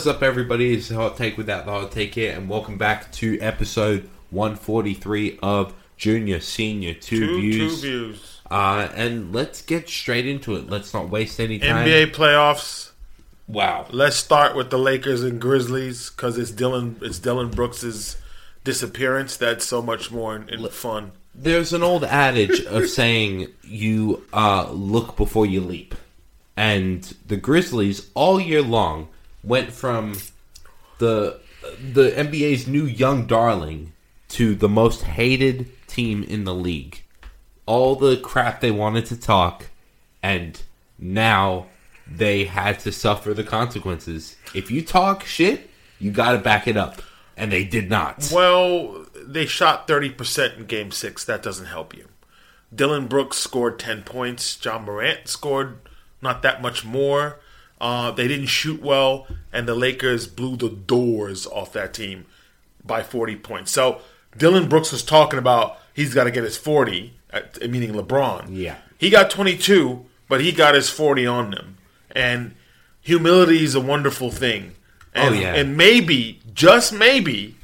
What's up, everybody? It's Hot Take Without the Hot Take here, and welcome back to episode 143 of Junior Senior Two, Two, Views. two views. Uh, and let's get straight into it. Let's not waste any time. NBA playoffs. Wow. Let's start with the Lakers and Grizzlies because it's Dillon. It's Dillon Brooks's disappearance that's so much more in, in fun. There's an old adage of saying you uh, look before you leap. And the Grizzlies all year long went from the the NBA's new young darling to the most hated team in the league. All the crap they wanted to talk and now they had to suffer the consequences. If you talk shit, you got to back it up. And they did not. Well, they shot thirty percent in Game Six. That doesn't help you. Dillon Brooks scored ten points. Ja Morant scored not that much more. Uh, they didn't shoot well, and the Lakers blew the doors off that team by 40 points. So Dillon Brooks was talking about he's got to get his 40, uh, meaning LeBron. Yeah. He got 22, but he got his 40 on them. And humility is a wonderful thing. And, Oh, yeah. And maybe, just maybe,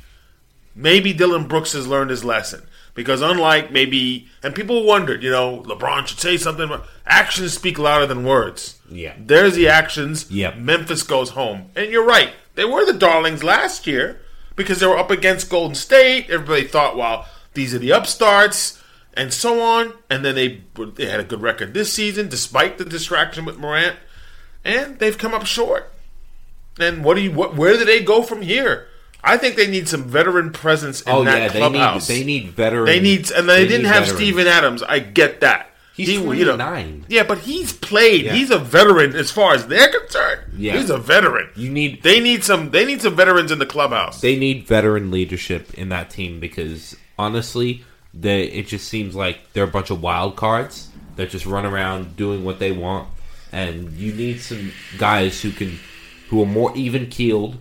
maybe Dillon Brooks has learned his lesson. Because unlike maybe, and people wondered, you know, LeBron should say something. but Actions speak louder than words. Yeah. There's the actions. Yep. Memphis goes home. And you're right. They were the darlings last year because they were up against Golden State. Everybody thought, well, these are the upstarts and so on. And then they they had a good record this season despite the distraction with Morant. And they've come up short. And what do you what where do they go from here? I think they need some veteran presence in Oh that yeah, they need clubhouse. they need veteran. They need, and they, didn't have veterans. Steven Adams. I get that. He's He- you know, yeah, but he's played. Yeah. He's a veteran as far as they're concerned. Yeah. he's a veteran. You need They need some. They need some veterans in the clubhouse. they need veteran leadership in that team because honestly, they it just seems like they're a bunch of wild cards that just run around doing what they want, and you need some guys who can who are more even keeled.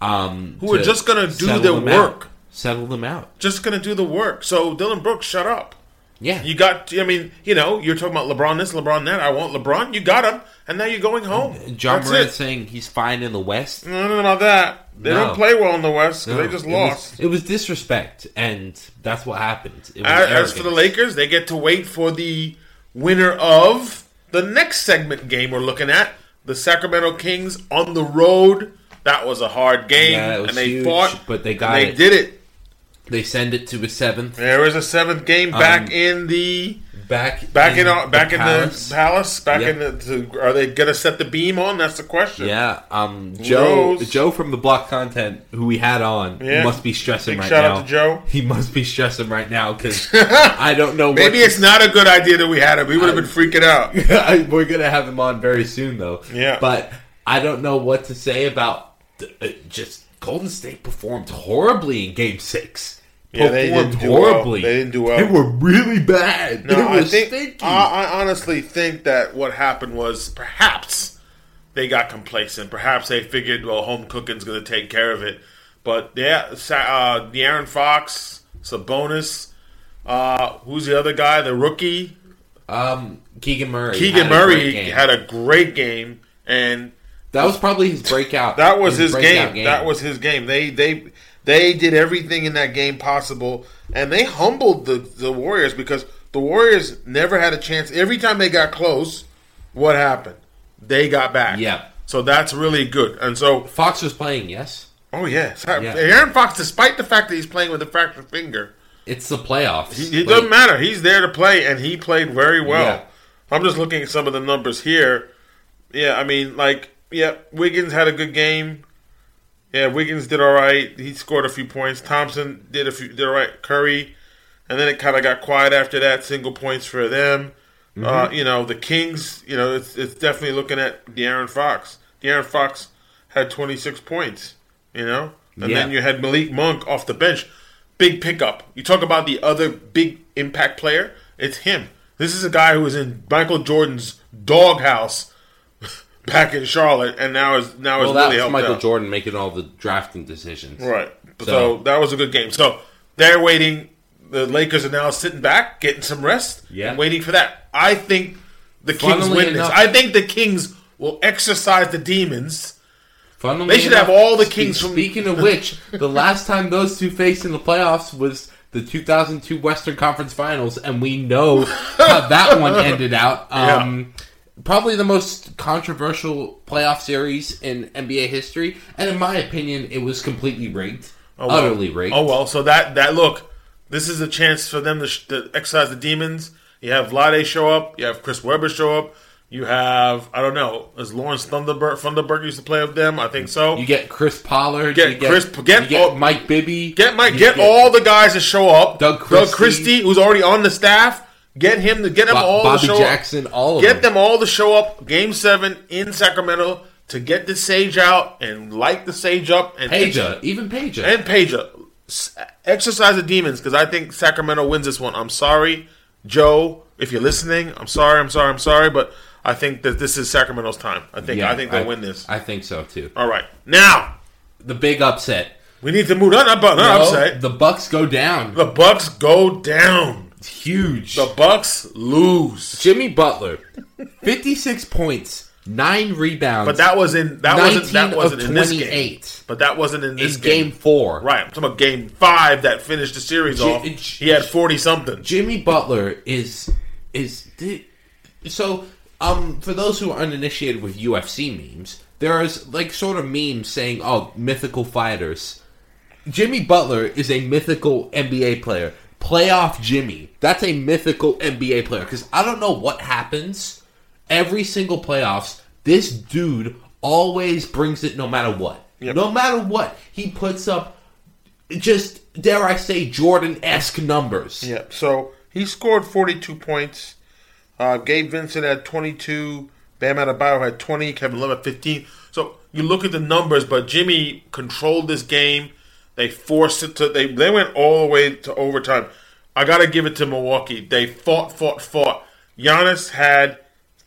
Um, Who are just gonna do settle their them out. work. settle them out. Just gonna do the work. So Dillon Brooks, shut up. Yeah, You got. I mean, you know, you're talking about LeBron this, LeBron that. I want LeBron. You got him, and now you're going home. John That's Morant saying he's fine in the West. No, no, no, that they No. don't play well in the West. No, they just it lost. Was, it was disrespect, and that's what happened. As, as for the. Lakers, they get to wait for the winner of the next segment game we're looking at. The Sacramento Kings on the road. That was a hard game, Yeah, was and they huge, fought, but they got they it. did it. They send it to a seventh. There is a seventh game back Um, in the Back, back in, uh, back in palace. the palace. Back Yep. in the. To, are they gonna set the beam on? That's the question. Yeah, um, Joe, knows? Joe from the block content, who we had on, Yeah. must be stressing Big right shout now. out to Joe. He must be stressing right now because I don't know. Maybe it's not a good idea that we had him. We would have been freaking out. I- We're gonna have him on very soon, though. Yeah. but I don't know what to say about just Golden State performed horribly in Game Six. Yeah, they Performed didn't do well. horribly. They didn't do well. They were really bad. No, I think stinky. I, I honestly think that what happened was perhaps they got complacent. Perhaps they figured, well, home cooking's going to take care of it. But yeah, uh, De'Aaron Fox, Sabonis, uh, who's the other guy? The rookie um, Keegan Murray. Keegan had Murray game. had a great game, and that was probably his breakout. that was his, breakout game. That was his game. They they they did everything in that game possible, and they humbled the the Warriors because the Warriors never had a chance. Every time they got close, what happened? They got back. Yeah. So that's really good. And so, Fox was playing. Yes, oh yes, Yeah. Aaron Fox, despite the fact that he's playing with a fractured finger, it's the playoffs. it doesn't matter. He's there to play, and he played very well. Yeah. I'm just looking at some of the numbers here. Yeah, I mean, like, yeah, Wiggins had a good game. Yeah, Wiggins did all right. He scored a few points. Thompson did a few, did all right. Curry, and then it kind of got quiet after that. Single points for them. Mm-hmm. Uh, you know, the Kings. You know, it's it's definitely looking at De'Aaron Fox. De'Aaron Fox had 26 points. You know, and Yeah. then you had Malik Monk off the bench. Big pickup. You talk about the other big impact player. It's him. This is a guy who was in Michael Jordan's doghouse back in Charlotte, and now is now Well, is really helped Michael out. Jordan making all the drafting decisions. Right. So, So- that was a good game. So they're waiting. The Lakers are now sitting back, getting some rest, Yeah. and waiting for that. I think the Kings Funnily win enough- this. I think the Kings will exercise the demons Funnily They should enough, have all the kings from- Speaking of which, the last time those two faced in the playoffs was the 2002 Western Conference Finals, and we know how that one ended out. Um, Probably the most controversial playoff series in NBA history, and in my opinion, it was completely rigged, Oh, well. utterly rigged. Oh well, so that that look, this is a chance for them to, sh- to exercise the demons. You have Vlade show up. You have Chris Webber show up. You have I don't know. Is Lawrence Funderburke Funderburke used to play with them? I think so. You get Chris Pollard, Get you Chris- get get all- Mike Bibby, Get Mike, you get all the guys to show up. Doug Doug Christie. Christie, who's already on the staff. Get him to get them Bo- all Bobby to show Jackson, up. all of Get them. them all to show up. Game seven in Sacramento to get the sage out and light the sage up and Peja, even Peja. and Peja. Exercise the demons because I think Sacramento wins this one. I'm sorry, Joe, if you're listening. I'm sorry. I'm sorry. I'm sorry, but I think that this is Sacramento's time. I think I think they'll win this. I think so too. All right, now The big upset. we need to move on. Not, not No, upset. The Bucks go down. The Bucks go down. Huge. The Bucks lose. Jimmy Butler, fifty-six points, nine rebounds, But that was in that wasn't that wasn't in this game. But that wasn't in in this game, game. four. Right. I'm talking about game five that finished the series J- off. it- He had forty something. Jimmy Butler is is so. Um, for those who are uninitiated with UFC memes, there is like sort of memes saying, "Oh, mythical fighters." Jimmy Butler is a mythical NBA player. Playoff Jimmy. That's a mythical NBA player because I don't know what happens every single playoffs. This dude always brings it no matter what. Yep. No matter what, he puts up just dare I say Jordan esque numbers. Yeah. So he scored 42 points. Uh, Gabe Vincent had 22. Bam Adebayo had 20. Kevin Love had 15. So you look at the numbers, but Jimmy controlled this game. They forced it to. They they went all the way to overtime. I got to give it to Milwaukee. They fought, fought, fought. Giannis had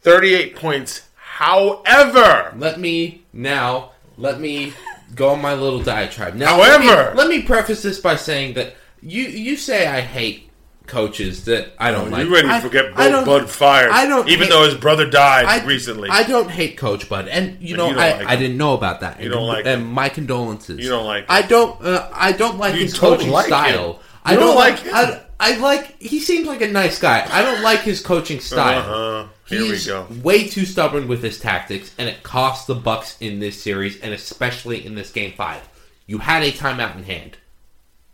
38 points. However, Let me now let me go on my little diatribe. Now, let However- me, let me preface this by saying that you you say I hate coaches that I don't like. you ready to get I don't- Bud fired? I don't even hate- though his brother died I, recently. I don't hate Coach Bud, and you know you I, like I didn't know about that. You and, don't like and him. my condolences. You don't like. I don't. Uh, I don't like You his don't coaching like him. style. I don't don't like. like him. I, like. He seems like a nice guy. I don't like his coaching style. Uh-huh. Here we go. way too stubborn with his tactics, and it cost the Bucks in this series, and especially in this game five. You had a timeout in hand.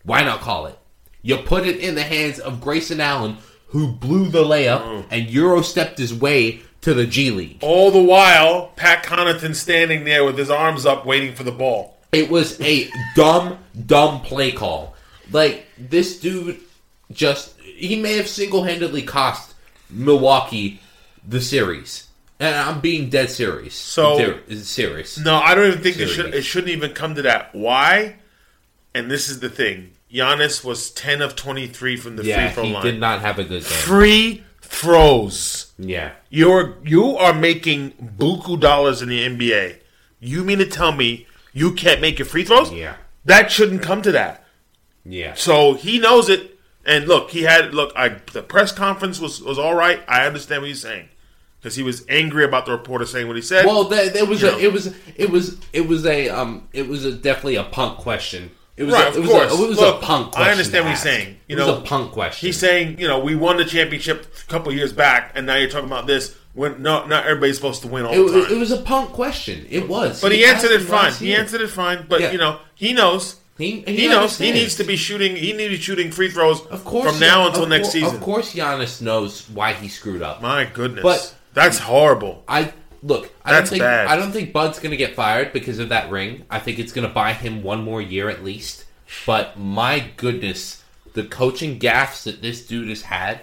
Why not call it? You put it in the hands of Grayson Allen, who blew the layup Oh. and Euro stepped his way to the G League. All the while, Pat Connaughton standing there with his arms up, waiting for the ball. It was a dumb, dumb play call. Like this dude, just he may have single handedly cost Milwaukee the series, and I'm being dead serious. So- serious. No, I don't even think it should. It shouldn't even come to that. Why? And this is the thing: Giannis was ten of twenty-three from the Yeah, free throw line. he line. did not have a good game. Free throws. Yeah, You're you are making buku dollars in the NBA. You mean to tell me you can't make your free throws? Yeah. That shouldn't come to that. yeah. So he knows it. And look, he had look. I the press conference was was all right. I understand what he's saying because he was angry about the reporter saying what he said. Well, there, there was a, it was, it was, it was a, um, it was a, definitely a punk question. It was, Right, a, of it was, course. A, it was Look, a punk. I understand what he's saying. You it was a punk question. He's saying, you know, we won the championship a couple years back, and now you're talking about this. When no, not everybody's supposed to win all it, the time. it, was a punk question. It was, but he, answered it fine. He answered it fine. But Yeah. you know, he knows. He, He, knows. He needs to be shooting. He needs to be shooting free throws Of course, from now until next season. Of course, Giannis knows why he screwed up. My goodness, But- that's horrible. I look. I That's don't think bad. I don't think Bud's going to get fired because of that ring. I think it's going to buy him one more year at least. But my goodness, the coaching gaffes that this dude has had.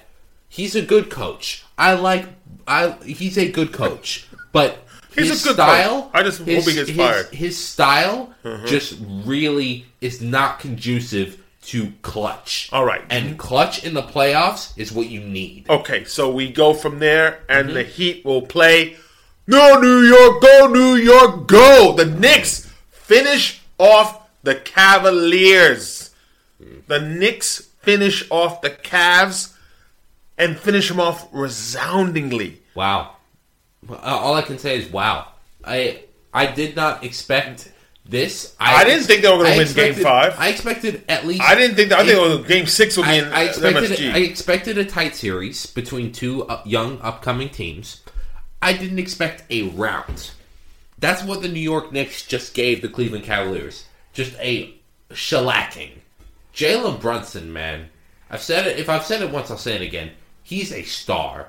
He's a good coach. I like. I he's a good coach, but. He's his a good style, coach. I just hope he gets his, fired. Mm-hmm. His style just really is not conducive to clutch. All right. and clutch in the playoffs is what you need. Okay, so we go from there, and Mm-hmm. the Heat will play. No, New York, go, New York, go! The Knicks finish off the Cavaliers. The Knicks finish off the Cavs and finish them off resoundingly. Wow. Uh, All I can say is wow. I I did not expect This I didn't think they were gonna I win Game Five. I expected at least. I didn't think. That, I think it was Game Six would be I, in I expected. MSG. I expected a tight series between two young upcoming teams. I didn't expect a round. That's what the New York Knicks just gave the Cleveland Cavaliers. Just a shellacking. Jalen Brunson, man. I've said it. If I've said it once, I'll say it again. He's a star.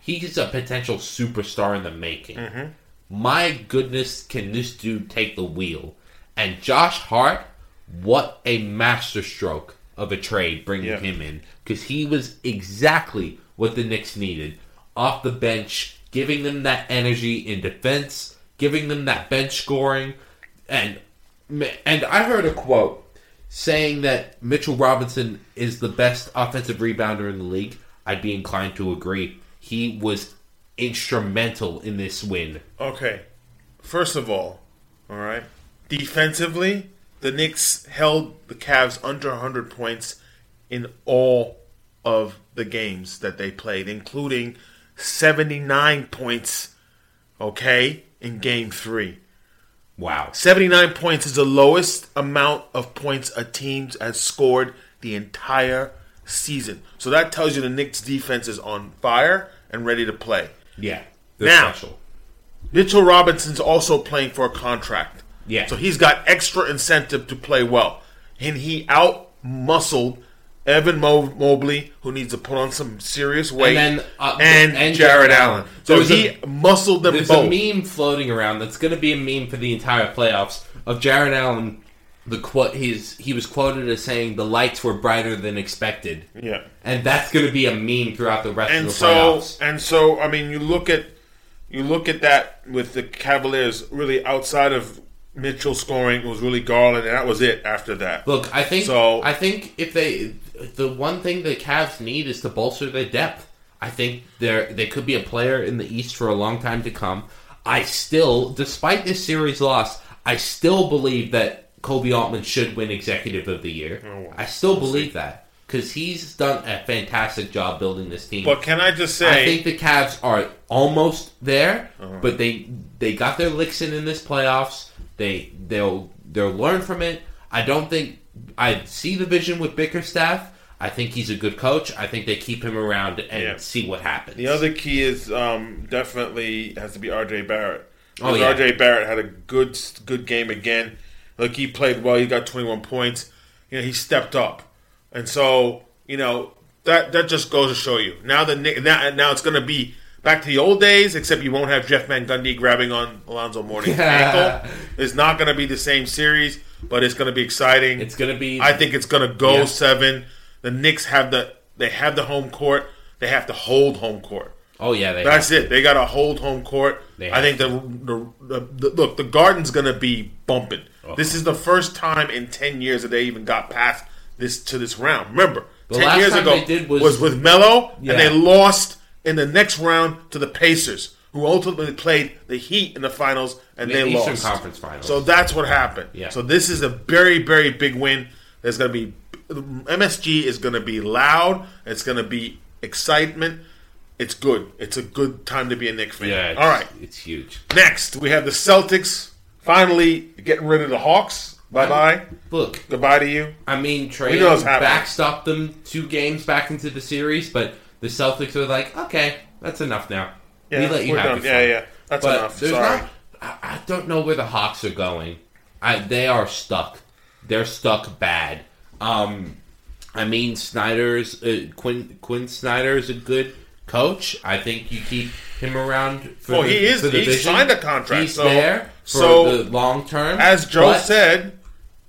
He's a potential superstar in the making. Mm-hmm. My goodness, can this dude take the wheel? And Josh Hart, what a masterstroke of a trade bringing Yeah. him in because he was exactly what the Knicks needed off the bench, giving them that energy in defense, giving them that bench scoring, and and I heard a quote saying that Mitchell Robinson is the best offensive rebounder in the league. I'd be inclined to agree. He was instrumental in this win. Okay. First of all, all right. Defensively, the Knicks held the Cavs under 100 points in all of the games that they played, including 79 points, okay, in game three. Wow. 79 points is the lowest amount of points a team has scored the entire season. So that tells you the Knicks defense is on fire and ready to play. Yeah. Now- special. Mitchell Robinson's also playing for a contract. Yeah. So he's got extra incentive to play well. And he out muscled Evan Mo- Mobley, who needs to put on some serious weight, And then, uh, and, and Jarrett Jarrett Allen. So he a- muscled them There's both. a meme floating around that's going to be a meme for the entire playoffs of Jarrett Allen. The quote he's he was quoted as saying the lights were brighter than expected, yeah. and that's going to be a meme throughout the rest And of the so playoffs. and so I mean you look at you look at that with the Cavaliers really outside of Mitchell scoring it was really Garland and that was it after that. Look, I think So- I think if they the one thing the Cavs need is to bolster their depth. I think there they could be a player in the East for a long time to come. I still, despite this series loss, I still believe that Koby Altman should win Executive of the Year. Oh, I still believe that because he's done a fantastic job building this team. But can I just say I think the Cavs are almost there, Uh-huh. but they they got their licks in in this playoffs. They they'll they'll learn from it. I don't think I see the vision with Bickerstaff. I think he's a good coach. I think they keep him around and Yeah. see what happens. The other key is um, definitely has to be R.J. Barrett. Oh, yeah. R.J. Barrett had a good good game again. Like he played well. He got 21 points. You know, he stepped up, and so you know that that just goes to show you. Now the now now it's going to be back to the old days, except you won't have Jeff Van Gundy grabbing on Alonzo Mourning's ankle. It's not going to be the same series, but it's going to be exciting. it's gonna be. I think it's going to go Yeah. seven. The Knicks have the they have the home court. They have to hold home court. oh yeah, they That's it. They got to hold home court. I think the, the, the, the look the Garden's going to be bumping. Oh. This is the first time in ten years that they even got past this to this round. Remember, The ten years ago they did was- with Melo, Yeah. and they lost in the next round to the Pacers, who ultimately played the Heat in the finals, and The they Eastern lost. Conference Finals. So that's what happened. Yeah. So this is a very very big win. There's going to be MSG is going to be loud. It's going to be excitement. It's good. It's a good time to be a Knicks fan. yeah. All right. it's huge. Next, we have the Celtics finally getting rid of the Hawks. Bye bye. Look, Goodbye to you. I mean, Trae We know what's backstopped them two games back into the series, but the Celtics were like, okay, that's enough now. Yeah, we let you have done. Yeah, fun." yeah. That's but enough. there's Sorry. not. I, I don't know where the Hawks are going. I, they are stuck. They're stuck bad. Um, I mean, Snyder's uh, Quin Quin Snyder is a good coach. I think you keep him around. For Well, the, he is- For the he vision. signed a contract, He's so- there for so, the long term. As Joe but- said,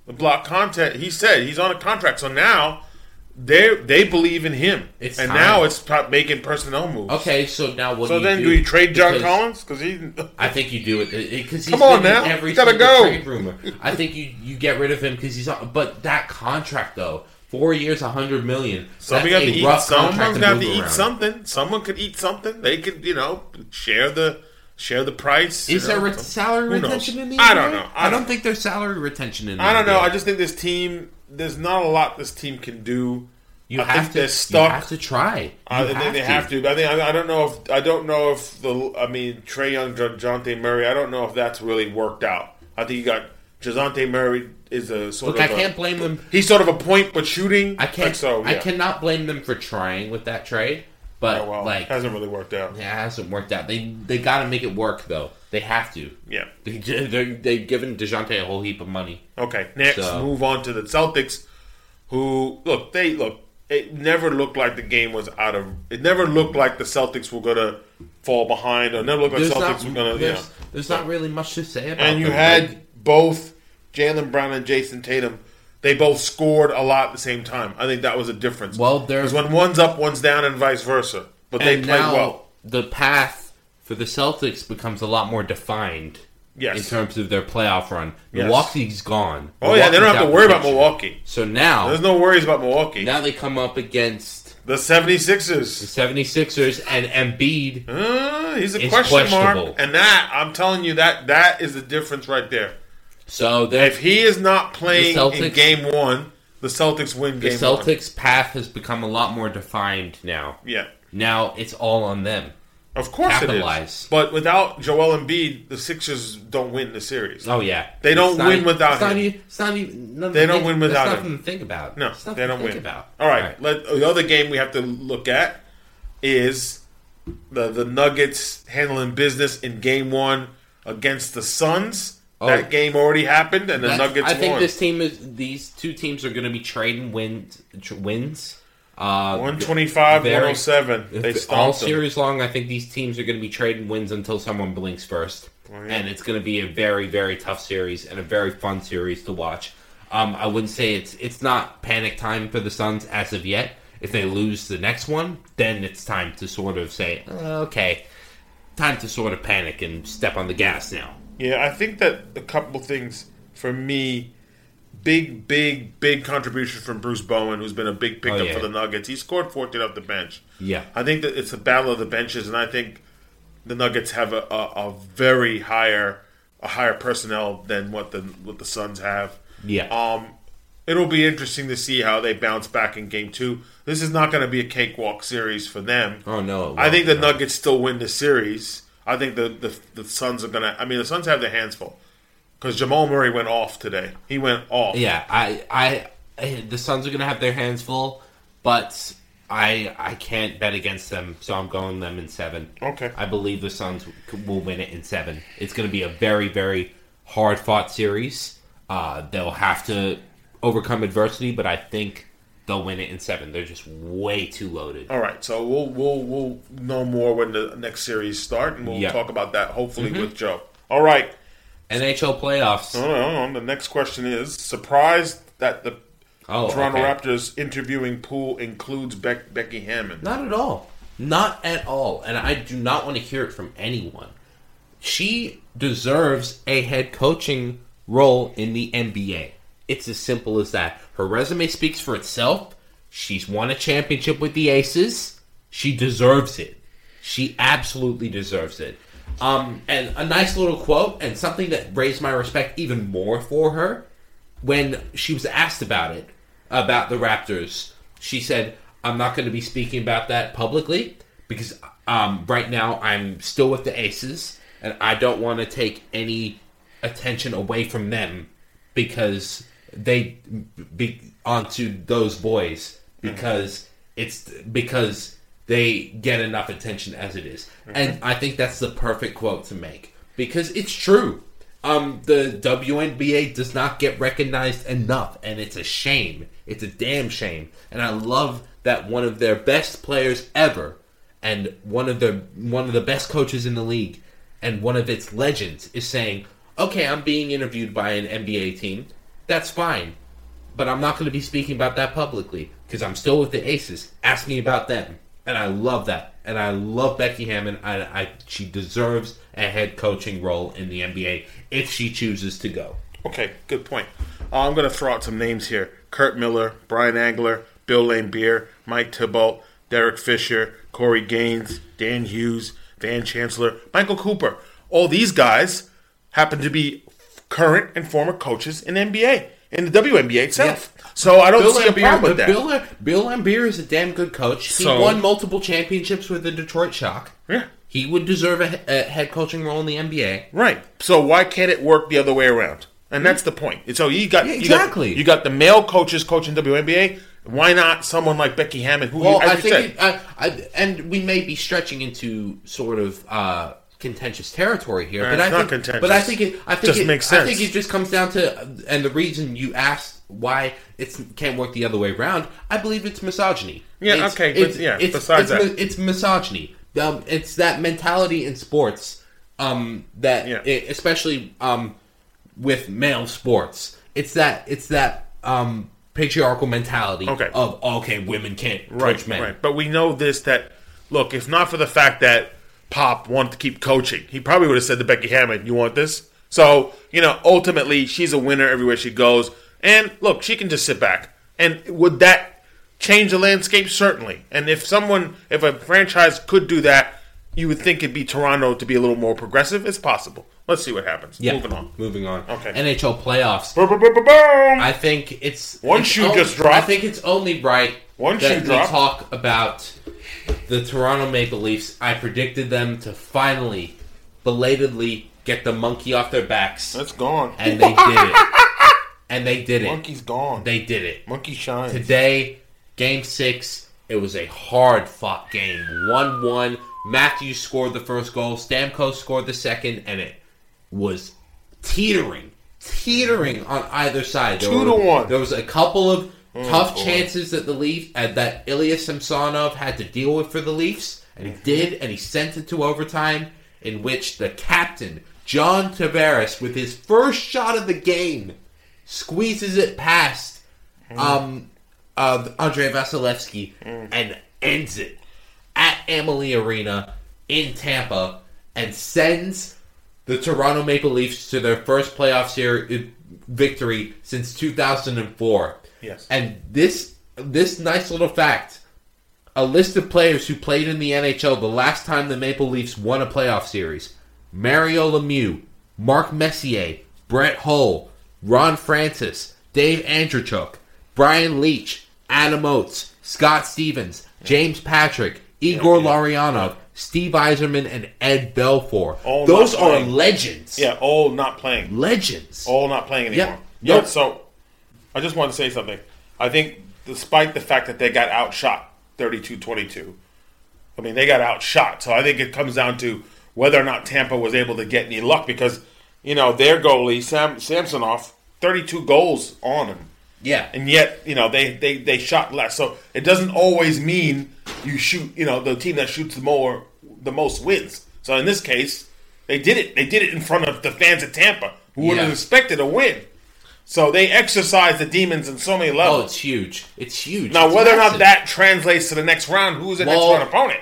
the block content. He said he's on a contract. So now they they believe in him, It's and time. now it's making personnel moves. Okay, so now what? So do you then, do? do we trade John Because- Collins? Because he. I think you do it because he's Come on now. every You gotta go. trade rumor. I think you you get rid of him because he's. But that contract though, four years, a hundred million. Somebody got to eat. Someone's got to move eat around. something. Someone could eat something. They could, you know, share the share the price. Is there know, re- salary retention in the? I don't know. I, don't think there's salary retention in. The I don't know. I just think this team. There's not a lot this team can do. you I have to. they're You stuck. have to try. I think they have to. I think I, I don't know if I don't know if the I mean Trae Young, Jonte Murray. I don't know if that's really worked out. I think you got Dejounte Murray is a sort Look, I of. a- can't blame them. He's sort of a point, but shooting. I can't. Like so, yeah. I cannot blame them for trying with that trade, but Oh, well, like hasn't really worked out. Yeah, it hasn't worked out. They they got to make it work though. They have to. Yeah. They they they've given Dejounte a whole heap of money. Okay. Next, So- move on to the Celtics, who look they look. It never looked like the game was out of. It never looked like the Celtics were gonna fall behind, or never looked like There's the not Celtics were gonna. You there's, know. there's not really much to say about. It. And you them. had both Jaylen Brown and Jayson Tatum. They both scored a lot at the same time. I think that was a difference. well, there's when one's up, one's down, and vice versa. But they and played now well. the path for the Celtics becomes a lot more defined. Yes. In terms of their playoff run, Yes. Milwaukee's gone. Oh yeah, they don't have to worry the about. Milwaukee. So now, There's no worries about Milwaukee. now they come up against The 76ers. 76ers and Embiid. Uh, he's a question mark, and that I'm telling you that that is the difference right there. So If he is not playing The in game one, the Celtics win game one. The Celtics' path has become a lot more defined now. Yeah, Now it's all on them. of course it Capitalize. is. But without Joel Embiid, the Sixers don't win the series. Oh yeah, They don't win without it's Not him. even, it's not even. They don't win without it's him. Nothing to think about. No, they don't to think win. About. All right, Let, the other game we have to look at is the the Nuggets handling business in Game One against the Suns. Oh. That game already happened, and the That- Nuggets I think won. this team is. These two teams are going to be trading wins. tr- Wins. Uh, 125, very- 107. They all stomped them. series long, I think these teams are going to be trading wins until someone blinks first, Oh, yeah. and it's going to be a very, very tough series and a very fun series to watch. Um, I wouldn't say it's it's not panic time for the Suns as of yet. If they lose the next one, then it's time to sort of say, "Uh, okay, time to sort of panic and step on the gas now. Yeah, I think that a couple things for me, big, big, big contribution from Bruce Bowen, who's been a big pickup Oh, yeah. for the Nuggets. He scored 14 off the bench. Yeah. I think that it's a battle of the benches, and I think the Nuggets have a, a, a very higher a higher personnel than what the what the Suns have. Yeah. Um, it'll be interesting to see how they bounce back in Game Two. This is not going to be a cakewalk series for them. Oh no! I think the. Nuggets still win the series. I think the the, the Suns are gonna. I mean, the Suns have their hands full because Jamal Murray went off today. He went off. Yeah, I, I, I- the Suns are going to have their hands full, but I, I can't bet against them, so I'm going them in seven. Okay. I believe the Suns will win it in seven. It's going to be a very, very hard fought series. Uh, they'll have to overcome adversity, but I think they'll win it in seven. They're just way too loaded. All right. So we'll we'll we'll know more when the next series start, and we'll Yeah. talk about that hopefully mm-hmm. with Joe. All right. NHL playoffs. No, no, no. The next question is: surprised that the Oh, Toronto okay. Raptors interviewing pool includes Beck, Becky Hammon. Not at all. Not at all. And I do not want to hear it from anyone. She deserves a head coaching role in the NBA. It's as simple as that. Her resume speaks for itself. She's won a championship with the Aces. She deserves it. She absolutely deserves it. Um, and a nice little quote, and something that raised my respect even more for her when she was asked about it, about the Raptors, she said, I'm not going to be speaking about that publicly because um, right now I'm still with the Aces and I don't want to take any attention away from them because they be onto those boys because it's because they get enough attention as it is. And I think that's the perfect quote to make because it's true. Um, the WNBA does not get recognized enough, and it's a shame. It's a damn shame. And I love that one of their best players ever, and one of the one of the best coaches in the league, and one of its legends is saying, "Okay, I'm being interviewed by an NBA team. That's fine, but I'm not going to be speaking about that publicly because I'm still with the Aces. Ask me about them." And I love that, and I love Becky Hammon. I, I she deserves a head coaching role in the NBA if she chooses to go. Okay, good point. Uh, I'm going to throw out some names here: Curt Miller, Bryan Agler, Bill Laimbeer, Mike Thibault, Derek Fisher, Corey Gaines, Dan Hughes, Van Chancellor, Michael Cooper. All these guys happen to be current and former coaches in NBA in the WNBA itself. So I don't Bill see a problem with that. Bill, Bill Laimbeer is a damn good coach. He So- won multiple championships with the Detroit Shock. Yeah. He would deserve a, a head coaching role in the NBA. Right. So why can't it work the other way around? and that's the point. And so you got Yeah, you exactly. got, you got the male coaches coaching WNBA. Why not someone like Becky Hammon? Who, Well, as I you think, it, I, I, and we may be stretching into sort of uh, contentious territory here, Uh, but it's I not think, contentious. but I think it, I think Just it, makes sense. I think it just comes down to, and the reason you asked why it can't work the other way around, I believe it's misogyny. Yeah, It's- okay, but it's, yeah, it's, besides it's, that. it's misogyny. Um, it's that mentality in sports um, that, Yeah. it- especially um, with male sports, it's that it's that um, patriarchal mentality Okay. of okay, women can't right, coach men. right. But we know this that look, if not for the fact that Pop wanted to keep coaching, he probably would have said to Becky Hammon, "You want this?" So you know, ultimately, she's a winner everywhere she goes. And look, she can just sit back. And would that change the landscape? Certainly. And if someone, if a franchise could do that, you would think it'd be Toronto to be a little more progressive. It's possible. Let's see what happens. Yeah. Moving on. Moving on. Okay. NHL playoffs. I think it's One it's shoe just dropped. I think it's only right One that shoe we talk about the Toronto Maple Leafs. I predicted them to finally, belatedly, get the monkey off their backs, That's gone. and they did it. And they did it. Monkey's gone. They did it. Monkey shines. Today, game six, it was a hard fought game. 1 1. Matthews scored the first goal. Stamkos scored the second, and it was teetering, teetering on either side. There Two to one. There was a couple of tough boy. chances that the Leafs, uh, that Ilya Samsonov had to deal with for the Leafs, and he did, and he sent it to overtime, in which the captain, John Tavares, with his first shot of the game, squeezes it past um, uh, Andrei Vasilevskiy and ends it at Amalie Arena in Tampa and sends the Toronto Maple Leafs to their first playoff series victory since 2004. Yes. And this this nice little fact, a list of players who played in the NHL the last time the Maple Leafs won a playoff series. Mario Lemieux, Mark Messier, Brett Hull, Ron Francis, Dave Andreychuk, Brian Leetch, Adam Oates, Scott Stevens, James Patrick, Igor Larionov, Steve Yzerman, and Ed Belfour. All Those are legends. Yeah, all not playing. Legends. All not playing anymore. Yep. Yeah. Yep. So, I just want to say something. I think, despite the fact that they got outshot 32-22, I mean, they got outshot. So I think it comes down to whether or not Tampa was able to get any luck because, you know, their goalie, Sam Samsonov, 32 goals on him. Yeah. and yet you know they, they they shot less. So it doesn't always mean you shoot. You know the team that shoots the more the most wins. So in this case, they did it. They did it in front of the fans of Tampa who would have Yeah. expected a win. So they exercised the demons in so many levels. Oh, it's huge. It's huge. now It's whether or not that translates to the next round, who's the Well- next round opponent?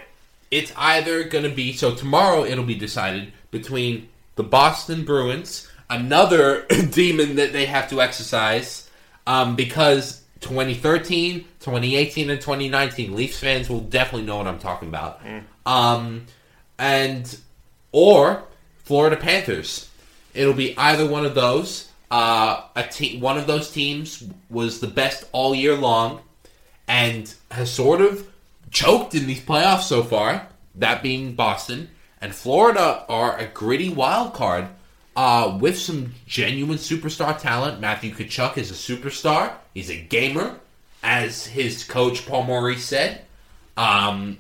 it's either going to be so tomorrow it'll be decided between the Boston Bruins, another demon that they have to exercise, um, because 2013, 2018, and 2019 Leafs fans will definitely know what I'm talking about, um, and or Florida Panthers. It'll be either one of those. Uh, a te- one of those teams was the best all year long, and has sort of choked in these playoffs so far. That being Boston and Florida are a gritty wild card uh, with some genuine superstar talent. Matthew Tkachuk is a superstar. He's a gamer, as his coach Paul Maurice said. Um,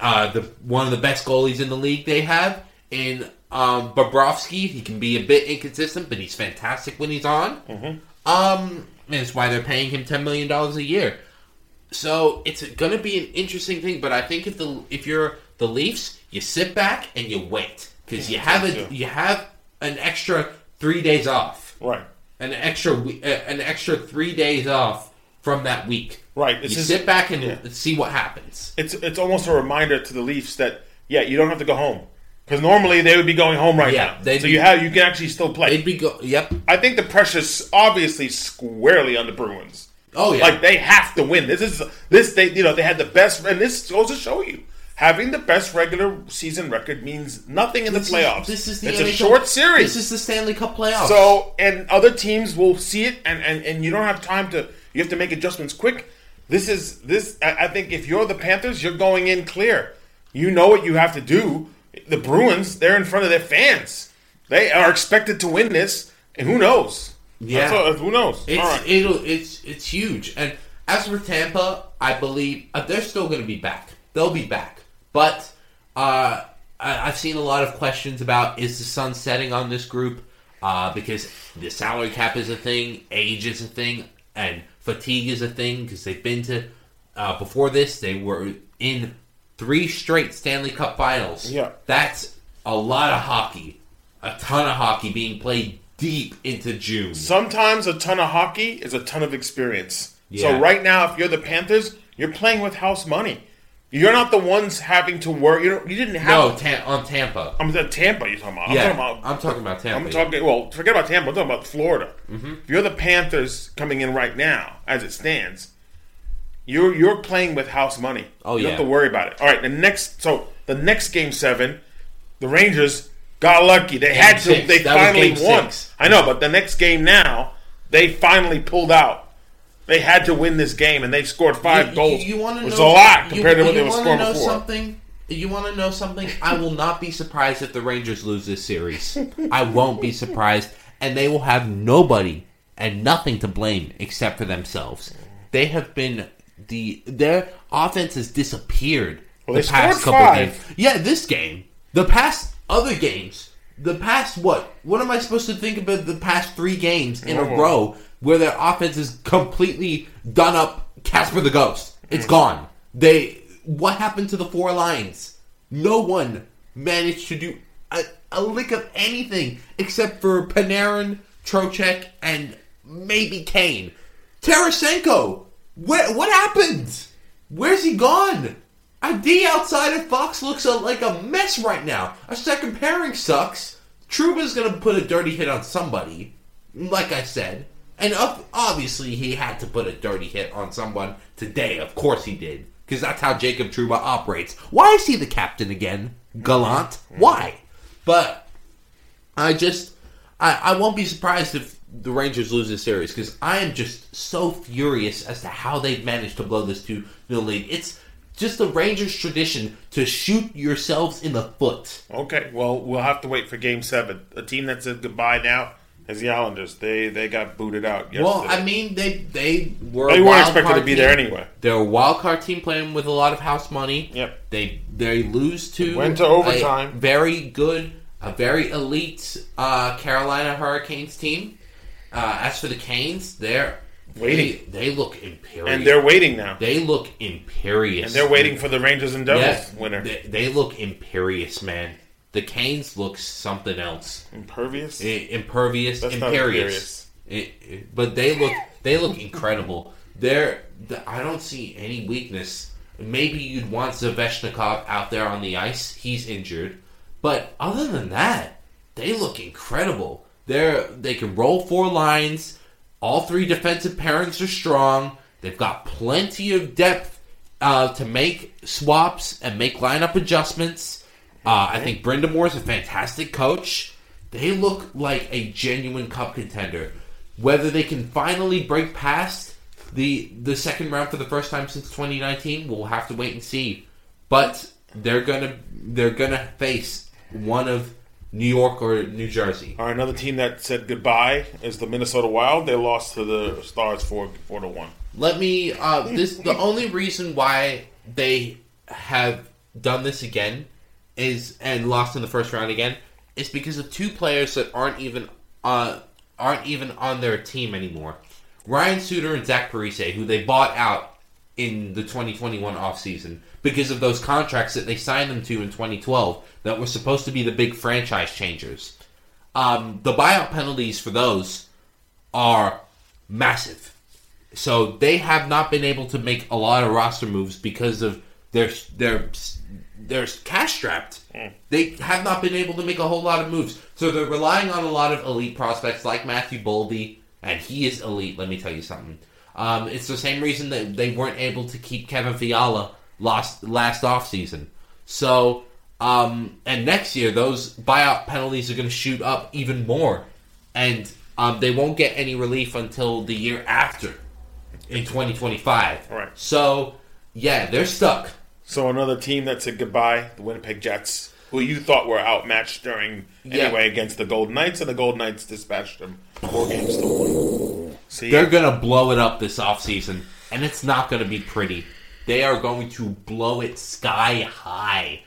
uh, the one of the best goalies in the league they have in um, Bobrovsky. He can be a bit inconsistent, but he's fantastic when he's on. Um, and it's why they're paying him ten million dollars a year. So it's going to be an interesting thing. But I think if the if you're the Leafs, you sit back and you wait because you have a you have an extra three days off, Right, an extra uh, an extra three days off from that week. right. You sit back and yeah. see what happens. it's it's almost a reminder to the Leafs that yeah, you don't have to go home because normally they would be going home right Yeah, now. So be- you have you can actually still play. They'd be go. Yep. I think the pressure's obviously squarely on the Bruins. Oh yeah. Like they have to win. This is this they you know they had the best and this goes to show you having the best regular season record means nothing in the This is- playoffs. this is the it's a short series. This is the Stanley Cup playoffs. so and other teams will see it and, and and you don't have time to you have to make adjustments quick. This is this I, I think if you're the Panthers, you're going in clear. You know what you have to do. The Bruins, they're in front of their fans. They are expected to win this, and who knows? Yeah. All- who knows? It's all right. it'll it's it's huge. And as for Tampa, I believe uh, they're still going to be back. They'll be back. But uh, I, I've seen a lot of questions about is the sun setting on this group uh, because the salary cap is a thing, age is a thing, and fatigue is a thing because they've been to uh, before this they were in three straight Stanley Cup Finals. Yeah. that's a lot of hockey, a ton of hockey being played deep into June. Sometimes a ton of hockey is a ton of experience. Yeah. So right now, if you're the Panthers, you're playing with house money. You're not the ones having to work. You know, you didn't No, have. ta- on Tampa. I'm at Tampa. You're talking about. I'm yeah, talking about. I'm talking about Tampa. I'm talking. Well, forget about Tampa. I'm talking about Florida. Mm-hmm. If you're the Panthers coming in right now, as it stands, you're you're playing with house money. Oh, you don't yeah. have to worry about it. All right, the next. So the next game seven, the Rangers got lucky. They had to. six. They That finally game won. six. I know, but the next game now, they finally pulled out. They had to win this game, and they scored five You- goals. You, want to Which know a lot you- compared to what they were scoring know before. Something? You want to know something? I will not be surprised if the Rangers lose this series. I won't be surprised, and they will have nobody and nothing to blame except for themselves. They have been the their offense has disappeared Well, the past couple five. games. Yeah, this game, the past other games, the past what? What am I supposed to think about the past three games in a Oh. row where their offense is completely done up? Casper the Ghost, it's mm. gone. They what happened to the four lines? No one managed to do a, a lick of anything except for Panarin, Trocheck, and maybe Kane. Tarasenko, where what happened? Where's he gone? ID outside of Fox looks like a mess right now. Our second pairing sucks. Trouba's gonna put a dirty hit on somebody, like I said, and ob- obviously he had to put a dirty hit on someone today. Of course he did, because that's how Jacob Trouba operates. Why is he the captain again, Gallant? Why? But I just, I, I won't be surprised if the Rangers lose this series because I am just so furious as to how they've managed to blow this 2 0 lead. It's just the Rangers' tradition to shoot yourselves in the foot. Okay, well, we'll have to wait for Game Seven. A team that said goodbye now is the Islanders. They they got booted out. Yesterday. Well, I mean, they they were they a weren't wild expected card to be team. there anyway. They're a wild card team playing with a lot of house money. Yep. They they lose to Went to a overtime. very good, a very elite uh, Carolina Hurricanes team. Uh, as for the Canes, they're Waiting. They, they look imperious. And they're waiting now. they look imperious. And they're waiting for the Rangers and Devils Yeah, winner. They, they look imperious, man. The Canes look something else. Impervious. I- impervious, That's imperious. I- I- but they look they look incredible. They're the, I don't see any weakness. Maybe you'd want Svechnikov out there on the ice. He's injured, but other than that, they look incredible. They're they can roll four lines. All three defensive pairings are strong. They've got plenty of depth uh, to make swaps and make lineup adjustments. Uh, I think Brind'Amour's a fantastic coach. They look like a genuine cup contender. Whether they can finally break past the the second round for the first time since 2019, we'll have to wait and see. But they're gonna they're gonna face one of New York or New Jersey. All right, another team that said goodbye is the Minnesota Wild. They lost to the Stars four four to one. Let me. Uh, this the only reason why they have done this again is and lost in the first round again is because of two players that aren't even uh aren't even on their team anymore. Ryan Suter and Zach Parise, who they bought out in the 2021 offseason because of those contracts that they signed them to in 2012 that were supposed to be the big franchise changers. Um, the buyout penalties for those are massive. So they have not been able to make a lot of roster moves because of their their they're cash strapped. They have not been able to make a whole lot of moves. So they're relying on a lot of elite prospects like Matthew Boldy, and he is elite. Let me tell you something. Um, it's the same reason that they weren't able to keep Kevin Fiala last last offseason. So um, and next year those buyout penalties are going to shoot up even more, and um, they won't get any relief until the year after in 2025. Right. So yeah, they're stuck. So another team that said goodbye, the Winnipeg Jets, who you thought were outmatched during Yeah. anyway against the Golden Knights, and the Golden Knights dispatched them Four games to one. See, They're gonna blow it up this offseason, and it's not gonna be pretty. They are going to blow it sky high.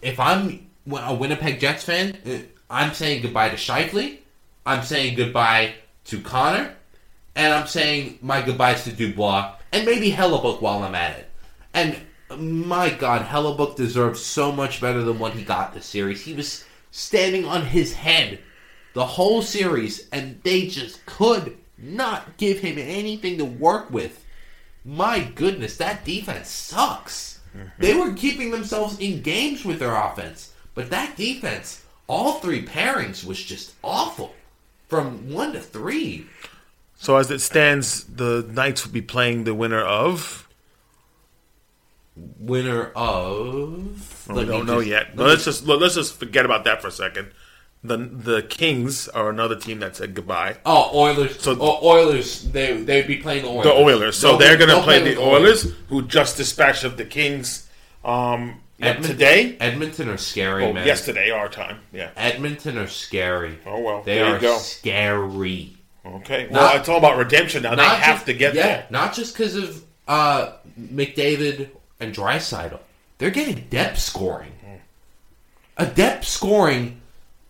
If I'm a Winnipeg Jets fan, uh, I'm saying goodbye to Scheifele. I'm saying goodbye to Connor, and I'm saying my goodbyes to Dubois, and maybe Hellebuyck while I'm at it. And my God, Hellebuyck deserves so much better than what he got this series. He was standing on his head the whole series, and they just could not give him anything to work with. My goodness, that defense sucks. Mm-hmm. They were keeping themselves in games with their offense, but that defense, all three pairings, was just awful. From one to three. so as it stands, the Knights will be playing the winner of. Winner of. Oh, we don't know just- yet. let But me- let's just let's just forget about that for a second. The the Kings are another team that said goodbye. Oh, Oilers. So- So Oilers. They they'd be playing the Oilers. The Oilers. So They'll- they're going to play with the Oilers, who just dispatched of the Kings um, Edmonton, today. Edmonton are scary, Oh, man. yesterday, our time. Yeah. Edmonton are scary. Oh, well, they there you are go. scary. Okay. Well, Not- it's all about redemption now. They have just- to get yeah, there. Not just because of uh, McDavid and Draisaitl. They're getting depth scoring. A depth scoring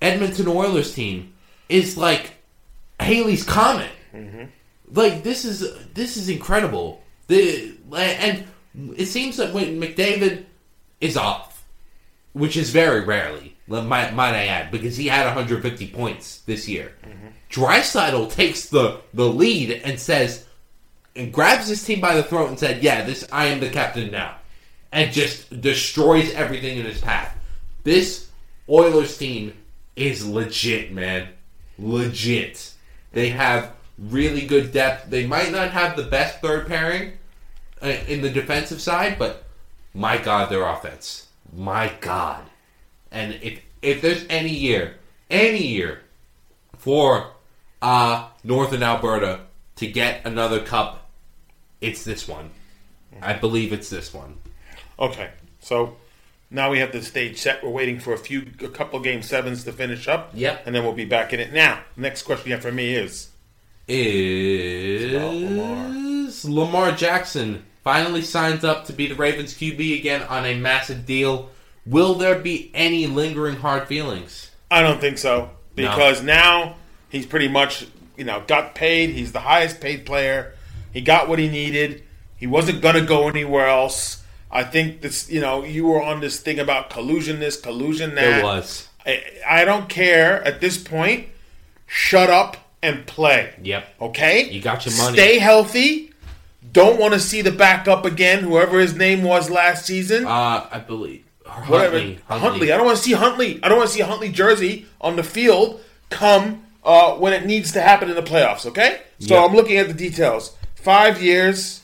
Edmonton Oilers team is like Halley's Comet. Mm-hmm. Like this is this is incredible. The and it seems that when McDavid is off, which is very rarely, might, might I add, because he had 150 points this year. Mm-hmm. Draisaitl takes the the lead and says, and grabs his team by the throat and said, "Yeah, this I am the captain now," and just destroys everything in his path. This Oilers team is legit, man, legit. They have really good depth. They might not have the best third pairing uh, in the defensive side, but my God, their offense, my God. And if if there's any year, any year for uh, Northern Alberta to get another cup, it's this one. I believe it's this one. Okay. So now we have the stage set. We're waiting for a few, a couple game sevens to finish up. Yep. And then we'll be back in it. Now, next question you have for me is Is Lamar Jackson finally signs up to be the Ravens QB again on a massive deal? Will there be any lingering hard feelings? I don't think so because now he's pretty much you know got paid. He's the highest paid player. He got what he needed. He wasn't gonna go anywhere else. I think this you know you were on this thing about collusion this collusion that. There was. I, I don't care at this point. Shut up and play. Yep. Okay. You got your money. Stay healthy. Don't want to see the backup again. Whoever his name was last season. Uh, I believe Whatever. Huntley. Huntley. I don't want to see Huntley. I don't want to see Huntley jersey on the field come uh, when it needs to happen in the playoffs. Okay. So Yep. I'm looking at the details. Five years,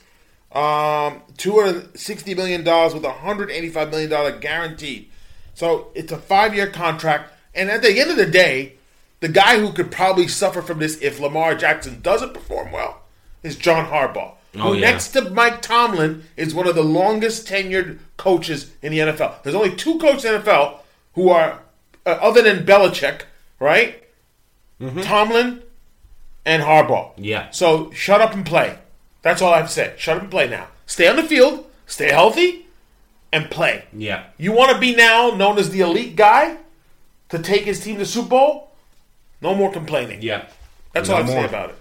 um, two hundred sixty million dollars with a hundred eighty-five million dollar guaranteed. So it's a five-year contract, and at the end of the day, the guy who could probably suffer from this if Lamar Jackson doesn't perform well is John Harbaugh. Oh, who yeah. next to Mike Tomlin is one of the longest tenured coaches in the NFL. There's only two coaches in the NFL who are, uh, other than Belichick, right? Tomlin and Harbaugh. Yeah. So shut up and play. That's all I have to say. Shut up and play now. Stay on the field, stay healthy, and play. Yeah. You want to be now known as the elite guy to take his team to Super Bowl? No more complaining. Yeah. That's No all I have to say about it.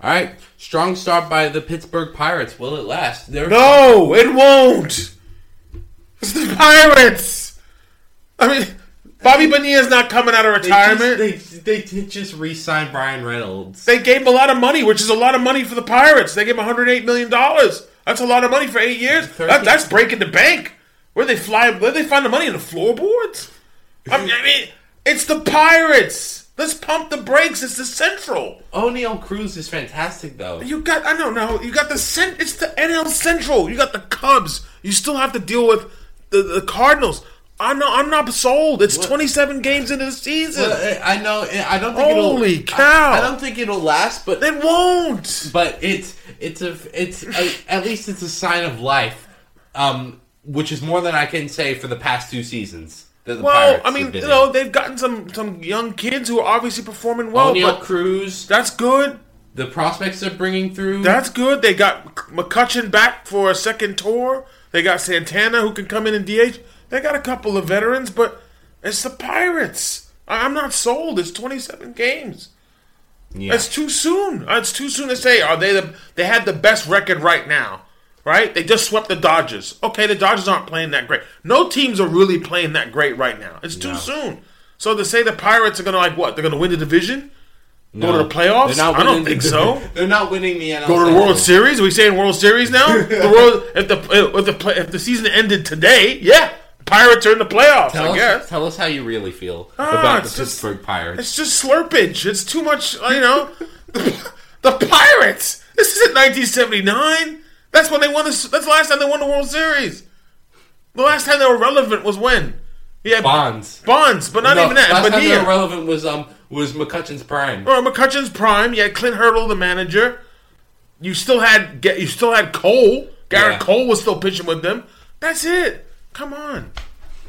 All right. Strong start by the Pittsburgh Pirates. Will it last? They're No, it won't. It's the Pirates. I mean, Bobby Bonilla's not coming out of They retirement. just, they, they just re-signed Bryan Reynolds. They gave him a lot of money, which is a lot of money for the Pirates. They gave him 108 million dollars. That's a lot of money for eight years. That, that's breaking the bank. Where they fly? Where they find the money in the floorboards? I mean, I mean, it's the Pirates. Let's pump the brakes. It's the Central. Oneil Cruz is fantastic, though. You got I don't know. You got the cent. It's the NL Central. You got the Cubs. You still have to deal with the, the Cardinals. I'm not. I'm not sold. It's 27 games into the season. Well, I know. I don't think Holy it'll. cow. I, I don't think it'll last, but it won't. but it's it's a it's a, at least it's a sign of life, um, which is more than I can say for the past two seasons Well, Pirates I mean, you know, in. they've gotten some some young kids who are obviously performing well, Oneil but Cruz, that's good. the prospects they're bringing through. That's good. They got McCutchen back for a second tour. They got Santana who can come in and DH. They got a couple of veterans, but it's the Pirates. I- I'm not sold. It's 27 games. yeah. It's too soon. Uh, it's too soon to say. Are they the? They had the best record right now, right? They just swept the Dodgers. Okay, the Dodgers aren't playing that great. No teams are really playing that great right now. It's too No. soon. So to say the Pirates are going to like what? They're going to win the division? Go to the playoffs? They're I don't think the- so. They're not winning the NL. Go to the World Series? Are we saying World Series now? the world if the if the play, if the season ended today, yeah, Pirates are in the playoffs. Tell I us, guess. tell us how you really feel Ah, about the just- Pittsburgh Pirates. It's just slurpage. It's too much, you know. the, the Pirates. This isn't 1979. That's when they won. The, that's the last time they won the World Series. The last time they were relevant was when. Yeah, Bonds. Bonds, but not No, even that. Last But time they were relevant was um was McCutchen's prime. or McCutchen's prime. You had Clint Hurdle, the manager. You still had you still had Cole. Gerrit Yeah. Cole was still pitching with them. That's it. Come on,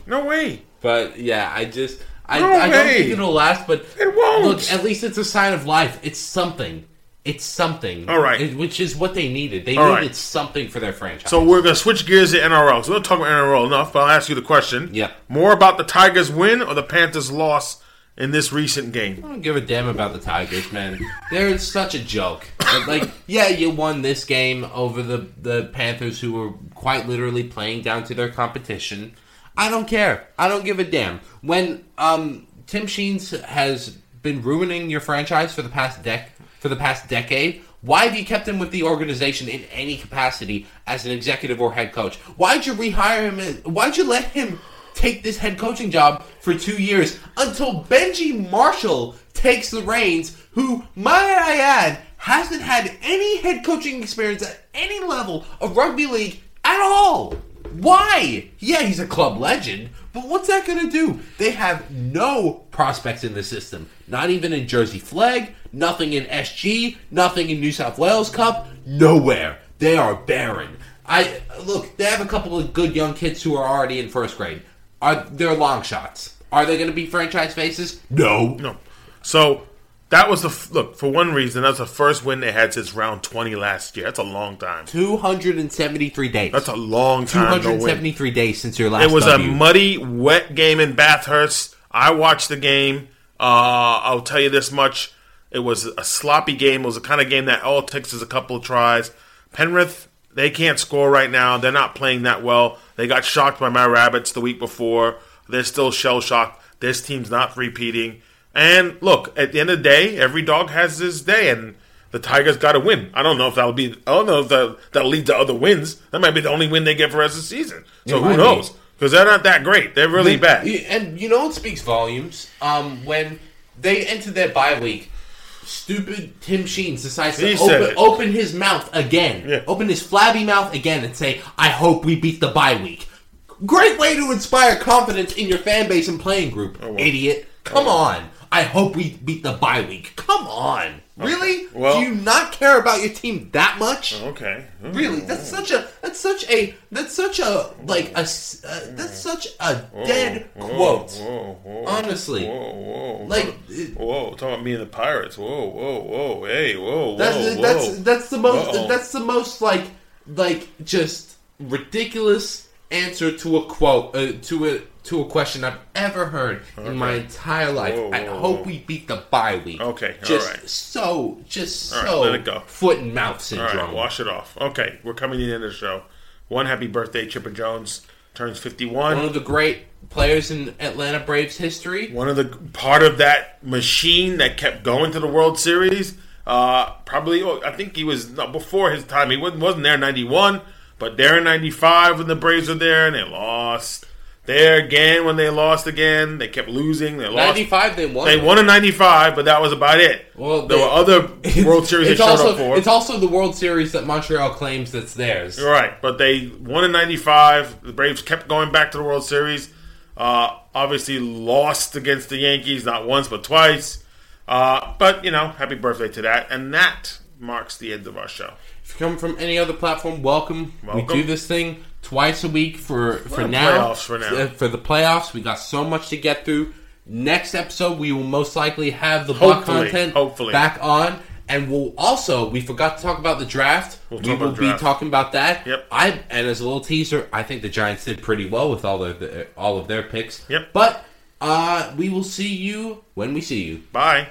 no way. But yeah, I just I, No I don't think it'll last. But It won't. Look, at least it's a sign of life. It's something. It's something. All right. Which is what they needed. They All needed right. something for their franchise. So we're gonna switch gears to NRL. So we'll talk about NRL enough. But I'll ask you the question. Yeah. More about the Tigers' win or the Panthers' loss in this recent game. I don't give a damn about the Tigers, man. They're such a joke. Like, yeah, you won this game over the the Panthers, who were quite literally playing down to their competition. I don't care. I don't give a damn. When um, Tim Sheens has been ruining your franchise for the past dec for the past decade. Why have you kept him with the organization in any capacity as an executive or head coach? Why'd you rehire him? Why'd you let him take this head coaching job for two years until Benji Marshall takes the reins, who, might I add, hasn't had any head coaching experience at any level of rugby league at all? Why? Yeah, he's a club legend, but what's that going to do? They have no prospects in the system. Not even in Jersey Flegg, nothing in SG, nothing in New South Wales Cup, nowhere. They are barren. I look, they have a couple of good young kids who are already in first grade. Are they're long shots? Are they going to be franchise faces? No. No. So that was the f- look for one reason. That's the first win they had since round twenty last year. That's a long time. 273 days. That's a long time. 273 days since your last It was a W. muddy, wet game in Bathurst. I watched the game. Uh, I'll tell you this much: it was a sloppy game. It was the kind of game that all takes is a couple of tries. Penrith, they can't score right now. They're not playing that well. They got shocked by my rabbits the week before. They're still shell shocked. This team's not repeating. And look, at the end of the day, every dog has his day, and the Tigers got to win. I don't know if that'll be. I don't know if that, that'll lead to other wins. That might be the only win they get for the rest of the season. So who knows? Because they're not that great. They're really bad. And you know it speaks volumes? Um, when they enter their bye week, stupid Tim Sheens decides to He said open, it. open his mouth again. Yeah. Open his flabby mouth again and say, I hope we beat the bye week. Great way to inspire confidence in your fan base and playing group, Oh, idiot. Come oh, on. I hope we beat the bye week. Come on. Really? Well- Do you not care about your team that much? Okay. Really, that's such a that's such a that's such a like a uh, that's such a dead quote. Whoa, whoa, Honestly, whoa, whoa. like Whoa, talking about me and the Pirates. Whoa, whoa, whoa. Hey, whoa, whoa, that's whoa. that's that's the most Uh-oh. that's the most like like just ridiculous answer to a quote uh, to a to a question I've ever heard in my entire life. Whoa, I hope whoa. we beat the bye week. Okay, all just right. so just All right, so let it go. foot and mouth syndrome. right, wash it off. Okay, we're coming to the end of the show. One happy birthday, Chipper Jones turns 51. One of the great players in Atlanta Braves history. one of the part of that machine that kept going to the World Series. Uh, probably, oh, I think he was no, before his time. He wasn't, wasn't there in '91, but there in '95 when the Braves were there and they lost. There again when they lost again, they kept losing. They lost. Ninety five, they won. They won in '95, but that was about it. Well, there they- were other World Series they it's showed also up for. it's also the World Series that Montreal claims that's theirs. Right, but they won in '95. The Braves kept going back to the World Series. Uh, obviously, lost against the Yankees not once but twice. Uh, but you know, happy birthday to that, and that marks the end of our show. If you come from any other platform, welcome. Welcome. We do this thing twice a week for for the now. playoffs for now. Uh, for the playoffs, we got so much to get through. Next episode, we will most likely have the Buck Hopefully, content hopefully. back on, and we'll also we forgot to talk about the draft. We'll we talk will be draft. talking about that. Yep. I and as a little teaser, I think the Giants did pretty well with all of the, all of their picks. Yep. But uh, we will see you when we see you. Bye.